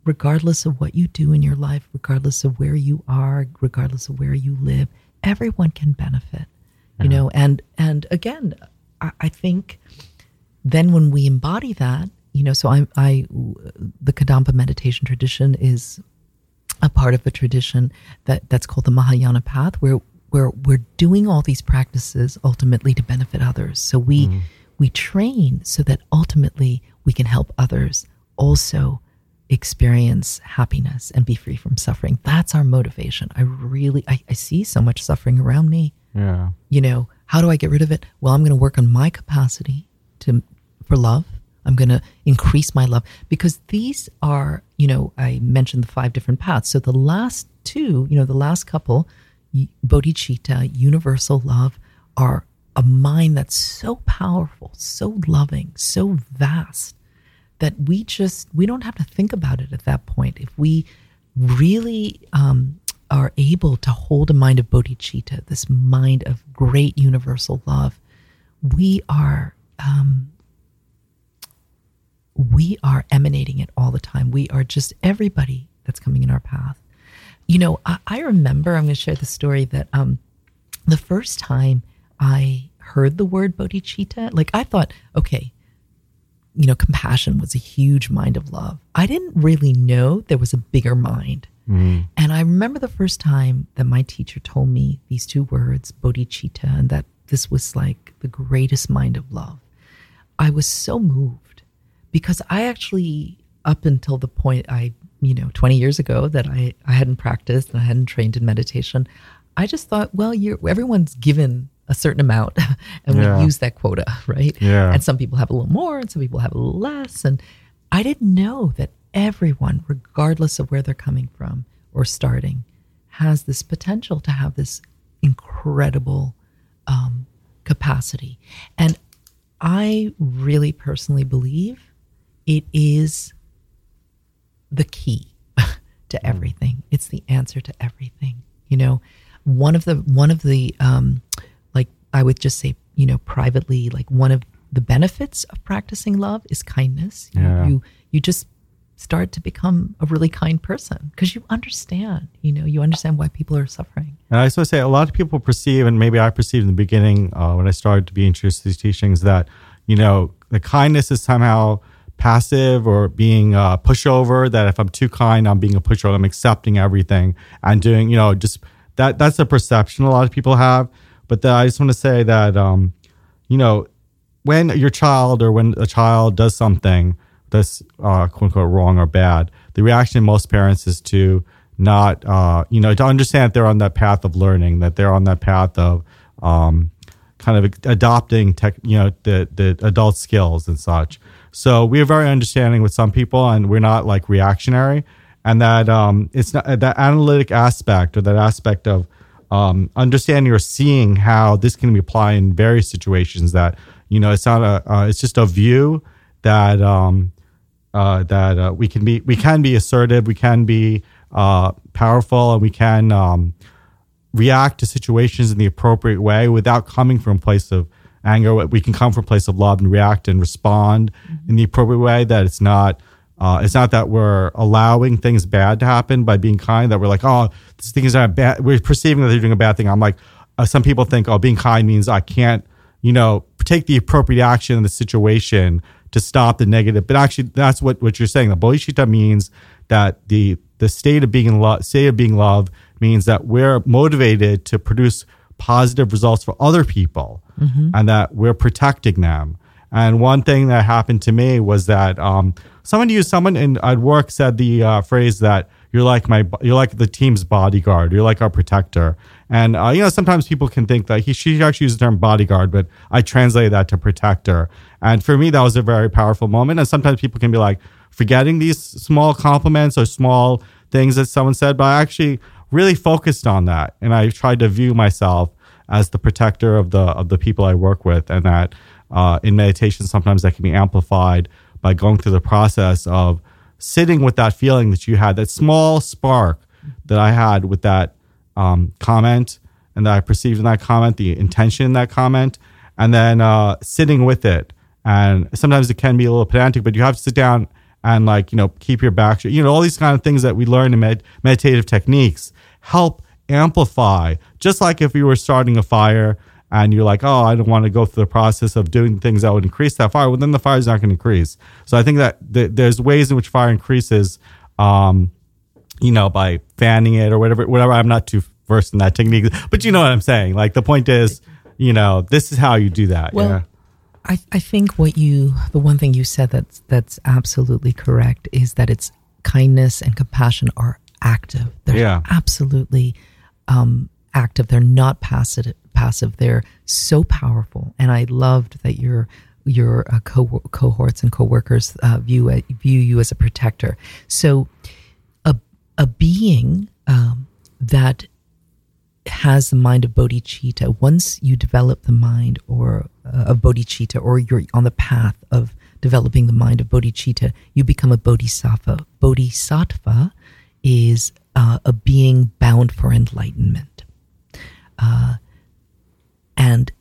regardless of what you do in your life, regardless of where you are, regardless of where you live. Everyone can benefit, you know. And and again, I, I think then when we embody that, you know, so I, I, the Kadampa meditation tradition is a part of a tradition that that's called the Mahayana path, where where we're doing all these practices ultimately to benefit others. So we mm-hmm. we train so that ultimately we can help others also experience happiness and be free from suffering. That's our motivation. I really I, I see so much suffering around me Yeah. you know how do i get rid of it well i'm going to work on my capacity to for love i'm going to increase my love. Because these are you know i mentioned the five different paths. So the last two you know the last couple bodhicitta universal love are a mind that's so powerful so loving so vast that we just we don't have to think about it at that point. If we really um, are able to hold a mind of bodhicitta this mind of great universal love we are um, we are emanating it all the time we are just everybody that's coming in our path you know i, I remember i'm going to share the story that um, the first time i heard the word bodhicitta like i thought okay you know, compassion was a huge mind of love. I didn't really know there was a bigger mind. And I remember the first time that my teacher told me these two words, bodhicitta, and that this was like the greatest mind of love. I was so moved because I actually, up until the point I, you know, 20 years ago that I, I hadn't practiced and I hadn't trained in meditation, I just thought, well, you're, everyone's given a certain amount and Yeah. we use that quota, right? Yeah. And some people have a little more and some people have a little less. And I didn't know that everyone, regardless of where they're coming from or starting, has this potential to have this incredible um, capacity. And I really personally believe it is the key to everything. It's the answer to everything. You know, one of the one of the um, like I would just say, you know, privately, like one of the benefits of practicing love is kindness. You, Yeah. you you just start to become a really kind person because you understand. You know, you understand why people are suffering. And I also say a lot of people perceive, and maybe I perceived in the beginning uh, when I started to be introduced to these teachings, that you know the kindness is somehow passive or being uh, pushover. That if I'm too kind, I'm being a pushover. I'm accepting everything and doing, you know, just that. That's a perception a lot of people have. But then I just want to say that, um, you know, when your child or when a child does something that's uh, quote unquote wrong or bad, the reaction of most parents is to not, uh, you know, to understand that they're on that path of learning, that they're on that path of um, kind of adopting tech, you know, the, the adult skills and such. So we are very understanding with some people and we're not like reactionary. And that um, it's not that analytic aspect or that aspect of um, understanding or seeing how this can be applied in various situations that, you know, it's not a, uh, it's just a view that, um, uh, that uh, we can be we can be assertive, we can be uh, powerful, and we can um, react to situations in the appropriate way without coming from a place of anger. We can come from a place of love and react and respond in the appropriate way. That it's not. Uh, it's not that we're allowing things bad to happen by being kind. That we're like, oh, this thing is not bad. We're perceiving that they're doing a bad thing. I'm like, uh, some people think, oh, being kind means I can't, you know, take the appropriate action in the situation to stop the negative. But actually, that's what what you're saying. The bodhicitta means that the the state of being in love, state of being love means that we're motivated to produce positive results for other people, and that we're protecting them. And one thing that happened to me was that um, someone used someone in at work said the uh, phrase that you're like my you're like the team's bodyguard. You're like our protector. And uh, you know sometimes people can think that he she actually used the term bodyguard, but I translate that to protector. And for me, that was a very powerful moment. And sometimes people can be like forgetting these small compliments or small things that someone said, but I actually really focused on that, and I tried to view myself as the protector of the of the people I work with, and that uh, in meditation sometimes that can be amplified by going through the process of sitting with that feeling that you had, that small spark that I had with that um, comment, and that I perceived in that comment, the intention in that comment, and then uh, sitting with it. And sometimes it can be a little pedantic, but you have to sit down and like you know keep your back straight. You know all these kind of things that we learn in med- meditative techniques help amplify. Just like if you were starting a fire and you're like, oh, I don't want to go through the process of doing things that would increase that fire. Well, then the fire is not going to increase. So I think that th- there's ways in which fire increases. Um, you know, by fanning it or whatever, whatever. I'm not too versed in that technique, but you know what I'm saying. Like the point is, you know, this is how you do that. Well, yeah. I, I think what you the one thing you said that's that's absolutely correct is that it's kindness and compassion are active. They're Yeah. absolutely um, active. They're not passive. Passive. They're so powerful. And I loved that your your uh, co- cohorts and coworkers uh, view uh, view you as a protector. So a a being um, that has the mind of bodhicitta once you develop the mind or uh, of bodhicitta or you're on the path of developing the mind of bodhicitta you become a bodhisattva. Bodhisattva is uh, a being bound for enlightenment. Uh, and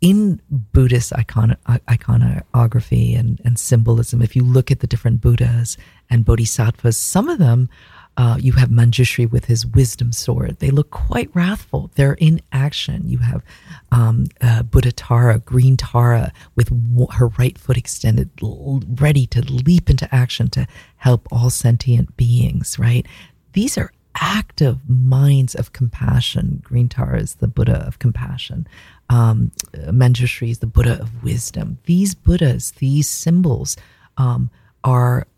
in Buddhist icon, iconography and, and symbolism, if you look at the different Buddhas and Bodhisattvas, some of them Uh, you have Manjushri with his wisdom sword. They look quite wrathful. They're in action. You have um, uh, Buddha Tara, green Tara, with her right foot extended, ready to leap into action to help all sentient beings, right? These are active minds of compassion. Green Tara is the Buddha of compassion. Um, Manjushri is the Buddha of wisdom. These Buddhas, these symbols, um, are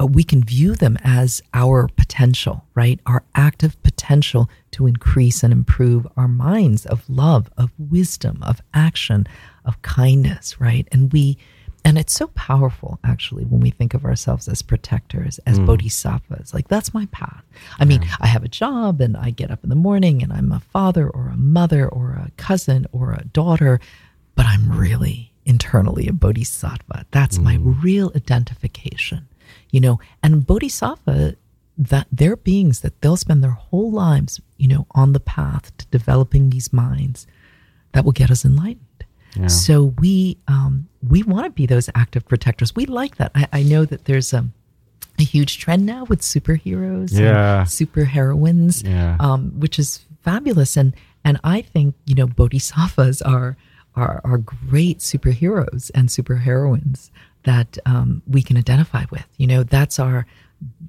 Uh, we can view them as our potential, right? Our active potential to increase and improve our minds of love, of wisdom, of action, of kindness, right? And we, and it's so powerful actually when we think of ourselves as protectors, as mm. bodhisattvas. Like that's my path. I mean, I have a job and I get up in the morning and I'm a father or a mother or a cousin or a daughter, but I'm really internally a bodhisattva. That's my mm. real identification you know and bodhisattva that they're beings that they'll spend their whole lives you know on the path to developing these minds that will get us enlightened. So we um we want to be those active protectors. We like that. I, I know that there's a a huge trend now with superheroes Yeah. and super heroines Yeah. um, which is fabulous. And and i think you know bodhisattvas are are, are great superheroes and superheroines that um, we can identify with you know that's our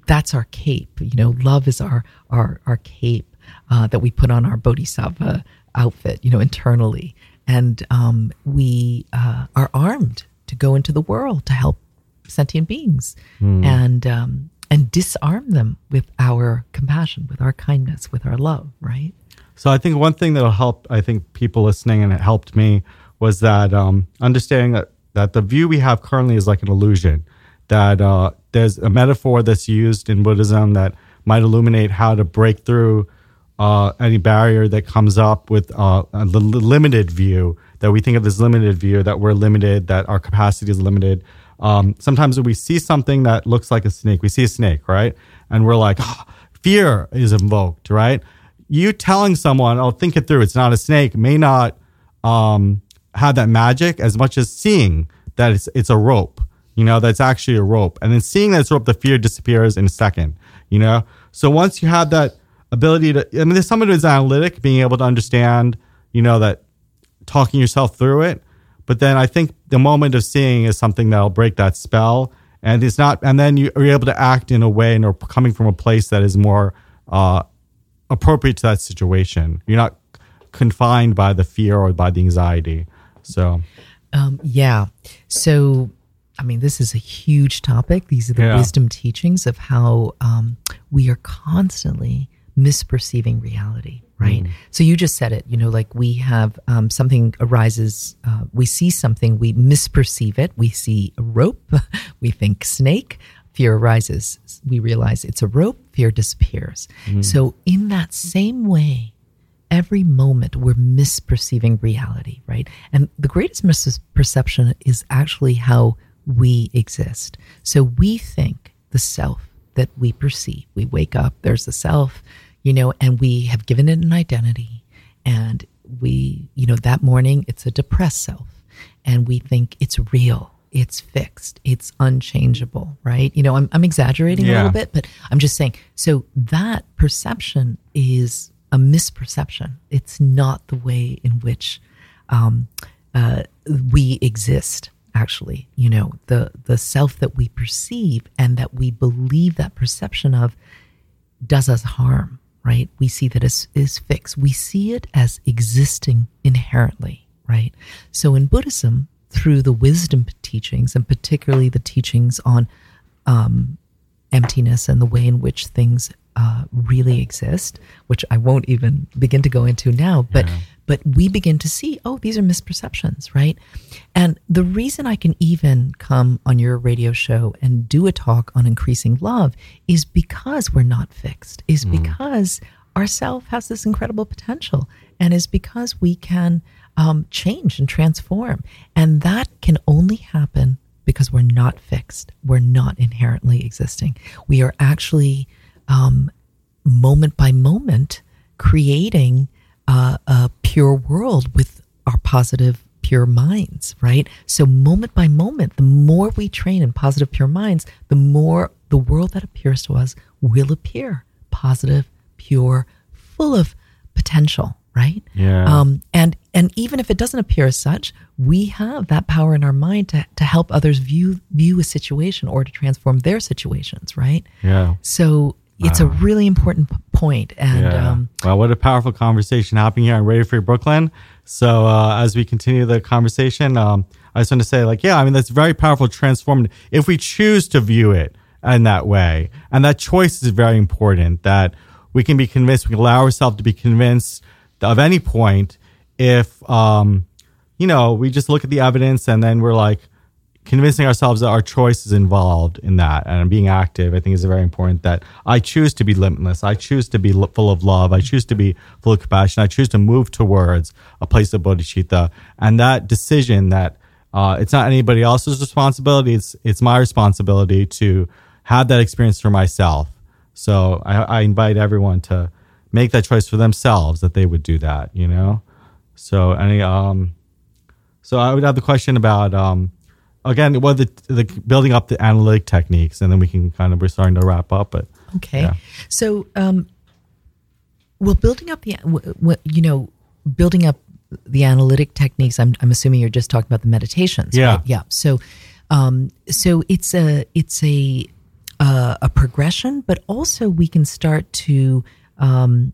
that's our cape you know love is our our our cape uh, that we put on our bodhisattva outfit you know internally and um, we uh, are armed to go into the world to help sentient beings and um, and disarm them with our compassion, with our kindness, with our love. Right? So I think one thing that'll help, I think people listening, and it helped me, was that um, understanding that, that the view we have currently is like an illusion. That uh, there's a metaphor that's used in Buddhism that might illuminate how to break through uh, any barrier that comes up with uh, a li- limited view. That we think of this limited view, that we're limited, that our capacity is limited. Um, sometimes when we see something that looks like a snake, we see a snake, right? And we're like, "Ah, fear is invoked, right? You telling someone, oh, think it through, it's not a snake, may not um, have that magic as much as seeing that it's, it's a rope, you know, that's actually a rope. And then seeing that it's rope, the fear disappears in a second, you know? So once you have that ability to, I mean, there's someone who's analytic, being able to understand, you know, that talking yourself through it. But then I think the moment of seeing is something that'll break that spell. And it's not, and then you are able to act in a way and or coming from a place that is more uh, appropriate to that situation. You're not confined by the fear or by the anxiety. So, Um, yeah. So, I mean, this is a huge topic. These are the Yeah. wisdom teachings of how um, we are constantly misperceiving reality, right? So, you just said it, you know, like we have um, something arises, uh, we see something, we misperceive it. We see a rope, we think snake. Fear arises. We realize it's a rope, fear disappears. So, in that same way, every moment we're misperceiving reality, right? And the greatest misperception is actually how we exist. So we think the self that we perceive, we wake up, there's the self, you know, and we have given it an identity. And we, you know, that morning it's a depressed self. And we think it's real, it's fixed, it's unchangeable, right? You know, I'm, I'm exaggerating a little bit, but I'm just saying. So that perception is a misperception. It's not the way in which um, uh, we exist. Actually, you know, the the self that we perceive and that we believe that perception of does us harm. Right? We see that as is fixed. We see it as existing inherently. Right? So in Buddhism, through the wisdom teachings and particularly the teachings on um, emptiness and the way in which things uh, really exist, which I won't even begin to go into now. But but we begin to see, oh, these are misperceptions, right? And the reason I can even come on your radio show and do a talk on increasing love is because we're not fixed. Is because our self has this incredible potential, and is because we can um, change and transform, and that can only happen because we're not fixed. We're not inherently existing. We are actually, um, moment by moment, creating uh, a pure world with our positive, pure minds, right? So, moment by moment, the more we train in positive, pure minds, the more the world that appears to us will appear positive, pure, full of potential, right? Yeah. Um, and and even if it doesn't appear as such, we have that power in our mind to to help others view view a situation or to transform their situations, right? Yeah. So it's a really important p- point, and Yeah. um, well, what a powerful conversation happening here on Radio Free Brooklyn. So uh, as we continue the conversation, um, I just want to say, like, yeah, I mean, that's very powerful, transformative. If we choose to view it in that way, and that choice is very important. That we can be convinced, we can allow ourselves to be convinced of any point. If um, you know, we just look at the evidence and then we're like, convincing ourselves that our choice is involved in that and being active i think is very important that i choose to be limitless. I choose to be full of love. I choose to be full of compassion. I choose to move towards a place of bodhicitta. And that decision that uh, it's not anybody else's responsibility. It's it's my responsibility to have that experience for myself. So i, I invite everyone to make that choice for themselves that they would do that you know? So any um so I would have the question about um, again, what the, the building up the analytic techniques, and then we can kind of we're starting to wrap up. But Okay. Yeah. So, um, well, building up the, you know, building up the analytic techniques. I'm, I'm assuming you're just talking about the meditations. Yeah. Right? Yeah. So, um, so it's a, it's a, uh, a progression, but also we can start to, um,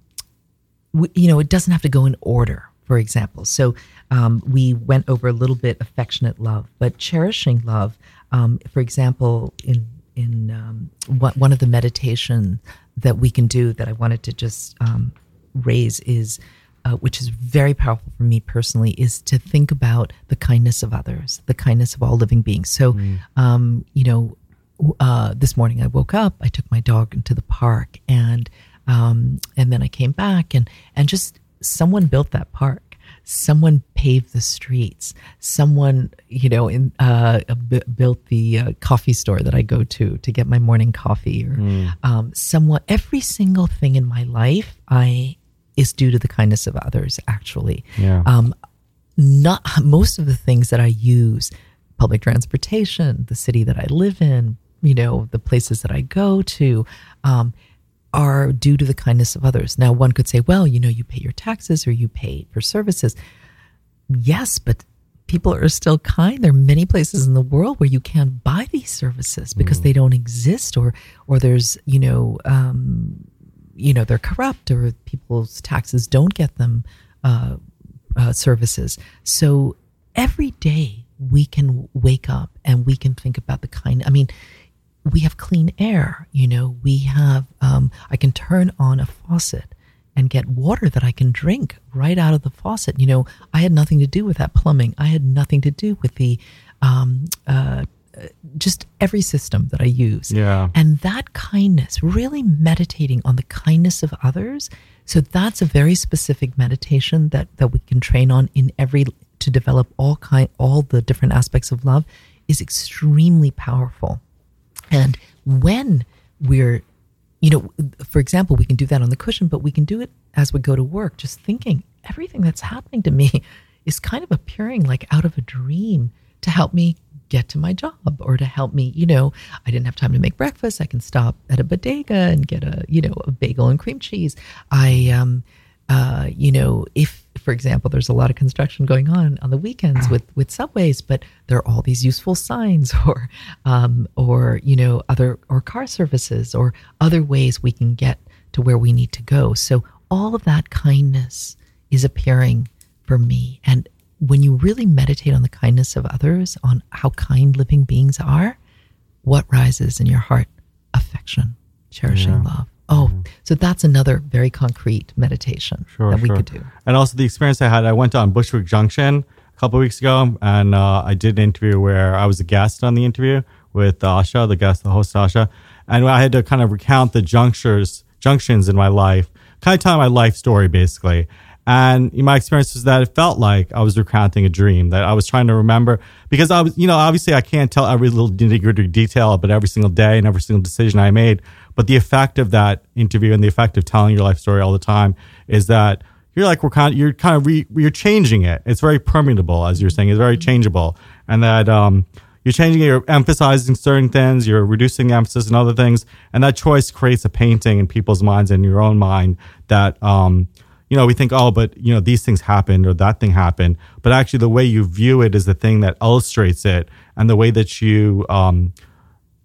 w- you know, it doesn't have to go in order. For example, so um, we went over a little bit affectionate love, but cherishing love. Um, for example, in in um, one one of the meditation that we can do that I wanted to just um, raise is, uh, which is very powerful for me personally, is to think about the kindness of others, the kindness of all living beings. So, um, you know, uh, this morning I woke up, I took my dog into the park, and um, and then I came back, and and just someone built that park. Someone paved the streets. Someone, you know, in uh, b- built the uh, coffee store that I go to to get my morning coffee. Or um, someone, every single thing in my life, I is due to the kindness of others. Actually, Yeah. um, not most of the things that I use, public transportation, the city that I live in, you know, the places that I go to, um, are due to the kindness of others. Now, one could say, well, you know, you pay your taxes or you pay for services. Yes, but people are still kind. There are many places in the world where you can't buy these services because they don't exist, or or there's you know um, you know they're corrupt, or people's taxes don't get them uh, uh, services. So every day we can wake up and we can think about the kind. I mean, we have clean air. You know, we have. Um, I can turn on a faucet and get water that I can drink right out of the faucet. You know, I had nothing to do with that plumbing. I had nothing to do with the. Um, uh, uh, just every system that I use. Yeah. And that kindness, really meditating on the kindness of others. So that's a very specific meditation that that we can train on in every to develop all kind all the different aspects of love is extremely powerful. And when we're, you know, for example, we can do that on the cushion, but we can do it as we go to work, just thinking everything that's happening to me is kind of appearing like out of a dream to help me get to my job or to help me, you know, I didn't have time to make breakfast. I can stop at a bodega and get a, you know, a bagel and cream cheese. I, um, uh, you know, if, for example, there's a lot of construction going on on the weekends with, with subways, but there are all these useful signs or, um, or, you know, other, or car services or other ways we can get to where we need to go. So all of that kindness is appearing for me. And when you really meditate on the kindness of others, on how kind living beings are, what rises in your heart? Affection, cherishing love. Oh, so that's another very concrete meditation Sure, that we sure. could do. And also the experience I had, I went on Bushwick Junction a couple of weeks ago, and uh, I did an interview where I was a guest on the interview with Asha, the guest, the host Asha, and I had to kind of recount the junctures, junctions in my life, kind of tell my life story basically. And my experience was that it felt like I was recounting a dream that I was trying to remember because I was, you know, obviously I can't tell every little nitty gritty detail about every single day and every single decision I made. But the effect of that interview and the effect of telling your life story all the time is that you're like we're kind of, you're kind of re, you're changing it. It's very permeable, as you're saying. It's very changeable, and that um, you're changing it, you're emphasizing certain things, you're reducing emphasis on other things, and that choice creates a painting in people's minds and in your own mind that um, you know we think, oh, but you know these things happened or that thing happened, but actually the way you view it is the thing that illustrates it, and the way that you um,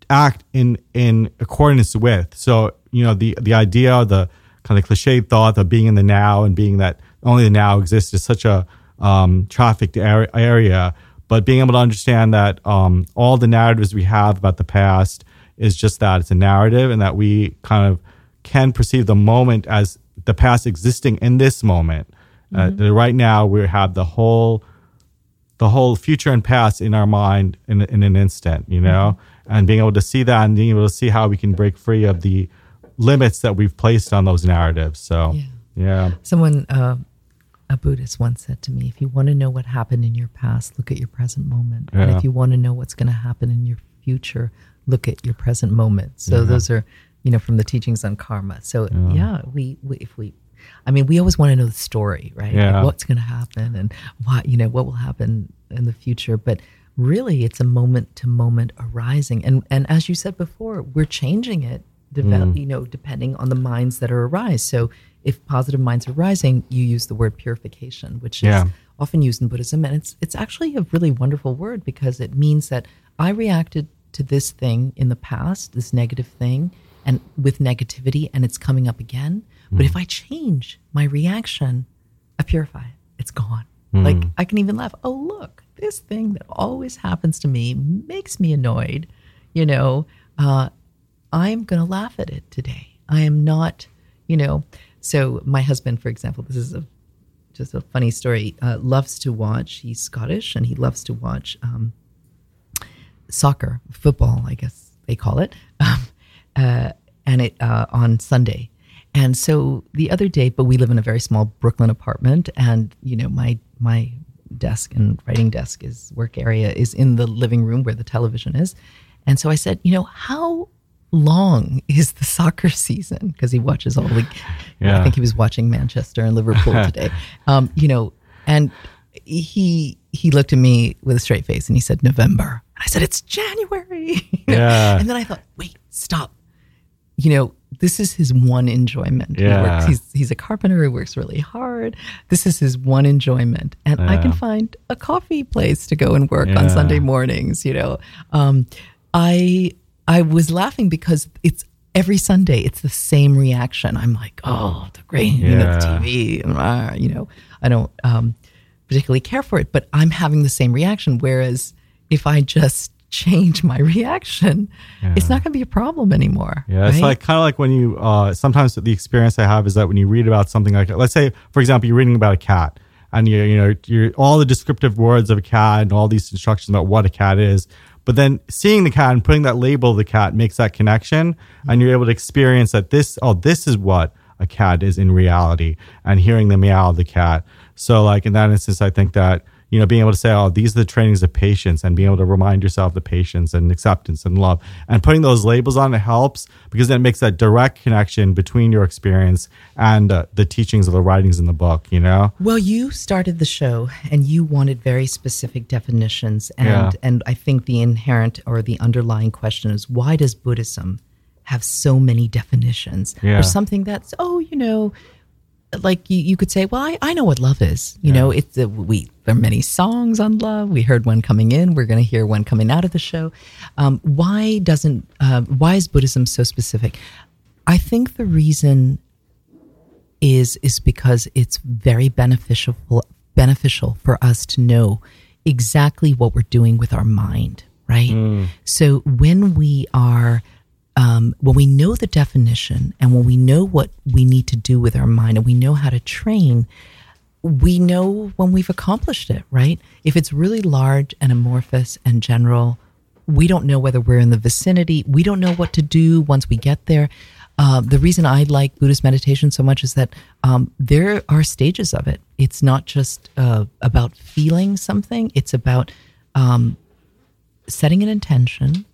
act in in accordance with. So you know the the idea, the kind of cliched thought of being in the now and being that only the now exists is such a um, trafficked area. But being able to understand that um, all the narratives we have about the past is just that it's a narrative, and that we kind of can perceive the moment as the past existing in this moment. Uh, that right now, we have the whole the whole future and past in our mind in, in an instant, you know, and being able to see that and being able to see how we can break free of the limits that we've placed on those narratives. So, Yeah. yeah, Someone, uh, a Buddhist once said to me, if you want to know what happened in your past, look at your present moment. And if you want to know what's going to happen in your future, look at your present moment. So those are, you know, from the teachings on karma. So yeah, we, we if we, I mean, we always want to know the story, right? Yeah. Like what's going to happen and what, you know, what will happen in the future. But really, it's a moment to moment arising. And and as you said before, we're changing it, develop, mm. you know, depending on the minds that are arise. So if positive minds are rising, you use the word purification, which is often used in Buddhism, and it's it's actually a really wonderful word because it means that I reacted to this thing in the past, this negative thing, and with negativity, and it's coming up again. But if I change my reaction, I purify it. It's gone. Like I can even laugh. Oh, look, this thing that always happens to me makes me annoyed. You know, uh, I'm going to laugh at it today. I am not, you know. So my husband, for example, this is a just a funny story. Uh, loves to watch. He's Scottish, and he loves to watch um, soccer, football, I guess they call it, um, uh, and it uh, on Sunday. And so the other day, but we live in a very small Brooklyn apartment, and you know my my desk and writing desk is work area is in the living room where the television is, and so I said, you know, how long is the soccer season? Because he watches all the, I think he was watching Manchester and Liverpool today. Um, you know, and he he looked at me with a straight face and he said November. I said it's January. Yeah. And then I thought, wait, stop. You know, this is his one enjoyment. He Yeah. works, he's he's a carpenter. He works really hard. This is his one enjoyment, and I can find a coffee place to go and work on Sunday mornings. You know, um, I I was laughing because it's every Sunday it's the same reaction. I'm like, oh, the great, you know, the Yeah. TV, ah, you know, I don't um, particularly care for it, but I'm having the same reaction. Whereas if I just change my reaction, it's not going to be a problem anymore. Yeah, it's like kind of like when you uh, sometimes the experience I have is that when you read about something like let's say for example you're reading about a cat and you you know you're all the descriptive words of a cat and all these instructions about what a cat is, but then seeing the cat and putting that label of the cat makes that connection and you're able to experience that this oh this is what a cat is in reality and hearing the meow of the cat. So like in that instance, I think that you know, being able to say, oh, these are the trainings of patience and being able to remind yourself of patience and acceptance and love and putting those labels on it helps because then it makes that direct connection between your experience and uh, the teachings of the writings in the book, you know? Well, you started the show and you wanted very specific definitions. And, Yeah. and I think the inherent or the underlying question is why does Buddhism have so many definitions? Yeah. Or something that's, oh, you know, like you, you could say, well, I, I know what love is. You know, it's uh, we there are many songs on love. We heard one coming in. We're going to hear one coming out of the show. Um, why doesn't uh, why is Buddhism so specific? I think the reason is is because it's very beneficial beneficial for us to know exactly what we're doing with our mind, right? So when we are um, when we know the definition and when we know what we need to do with our mind and we know how to train, we know when we've accomplished it, right? If it's really large and amorphous and general, we don't know whether we're in the vicinity. We don't know what to do once we get there. Uh, the reason I like Buddhist meditation so much is that um, there are stages of it. It's not just uh, about feeling something, it's about um, setting an intention,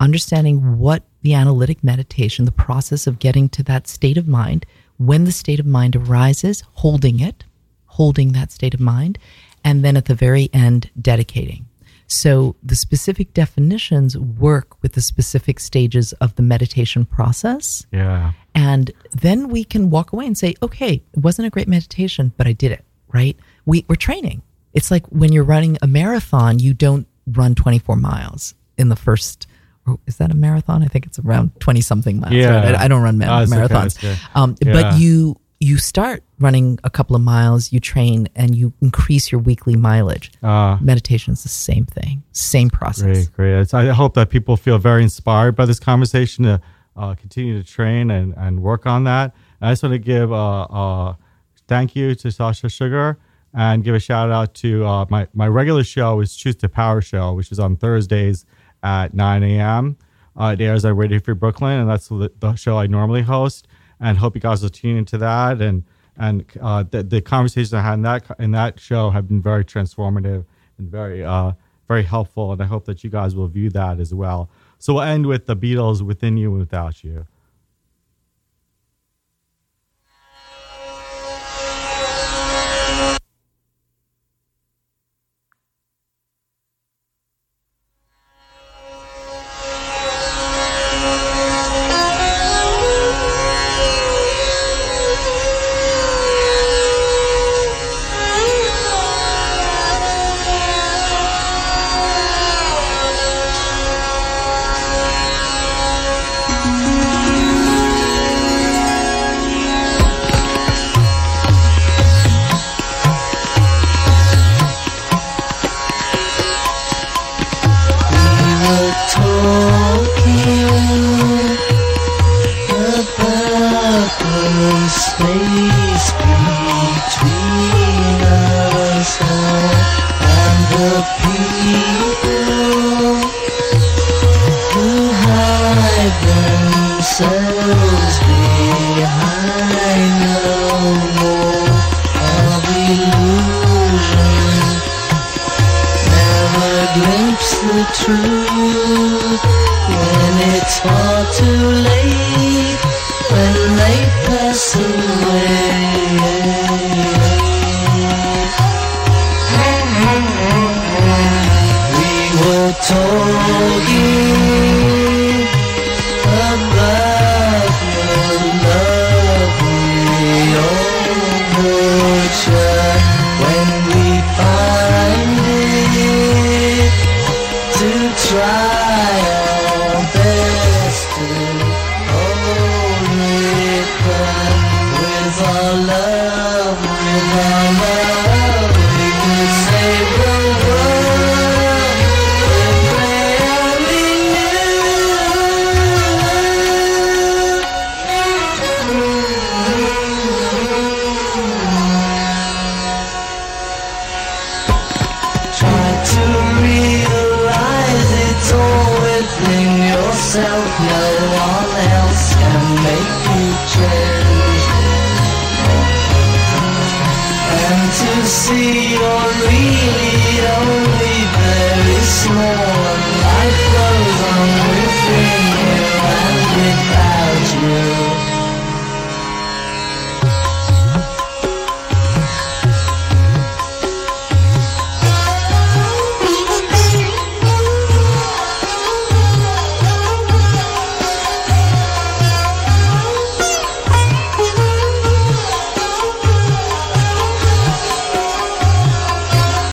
understanding what the analytic meditation, the process of getting to that state of mind, when the state of mind arises, holding it, holding that state of mind, and then at the very end, dedicating. So the specific definitions work with the specific stages of the meditation process. Yeah. And then we can walk away and say, okay, it wasn't a great meditation, but I did it, right? We, we're training. It's like when you're running a marathon, you don't run 24 miles in the first, is that a marathon? I think it's around 20 something miles. Yeah. right? I, I don't run ma- Oh, marathons. okay. Um, Yeah. But you, you start running a couple of miles, you train, and you increase your weekly mileage. Uh, Meditation is the same thing, same process. Great, great. I hope that people feel very inspired by this conversation to uh, continue to train and, and work on that. I just want to give a, uh thank you to Sasha Sugar and give a shout out to uh, my, my regular show is Choose to Power Show, which is on Thursdays at 9 a.m. Uh, it airs on Radio Free Brooklyn, and that's the, the show I normally host. And hope you guys will tune into that. And and uh, the, the conversations I had in that in that show have been very transformative and very uh, very helpful. And I hope that you guys will view that as well. So we'll end with the Beatles, "Within You and Without You." Glimpse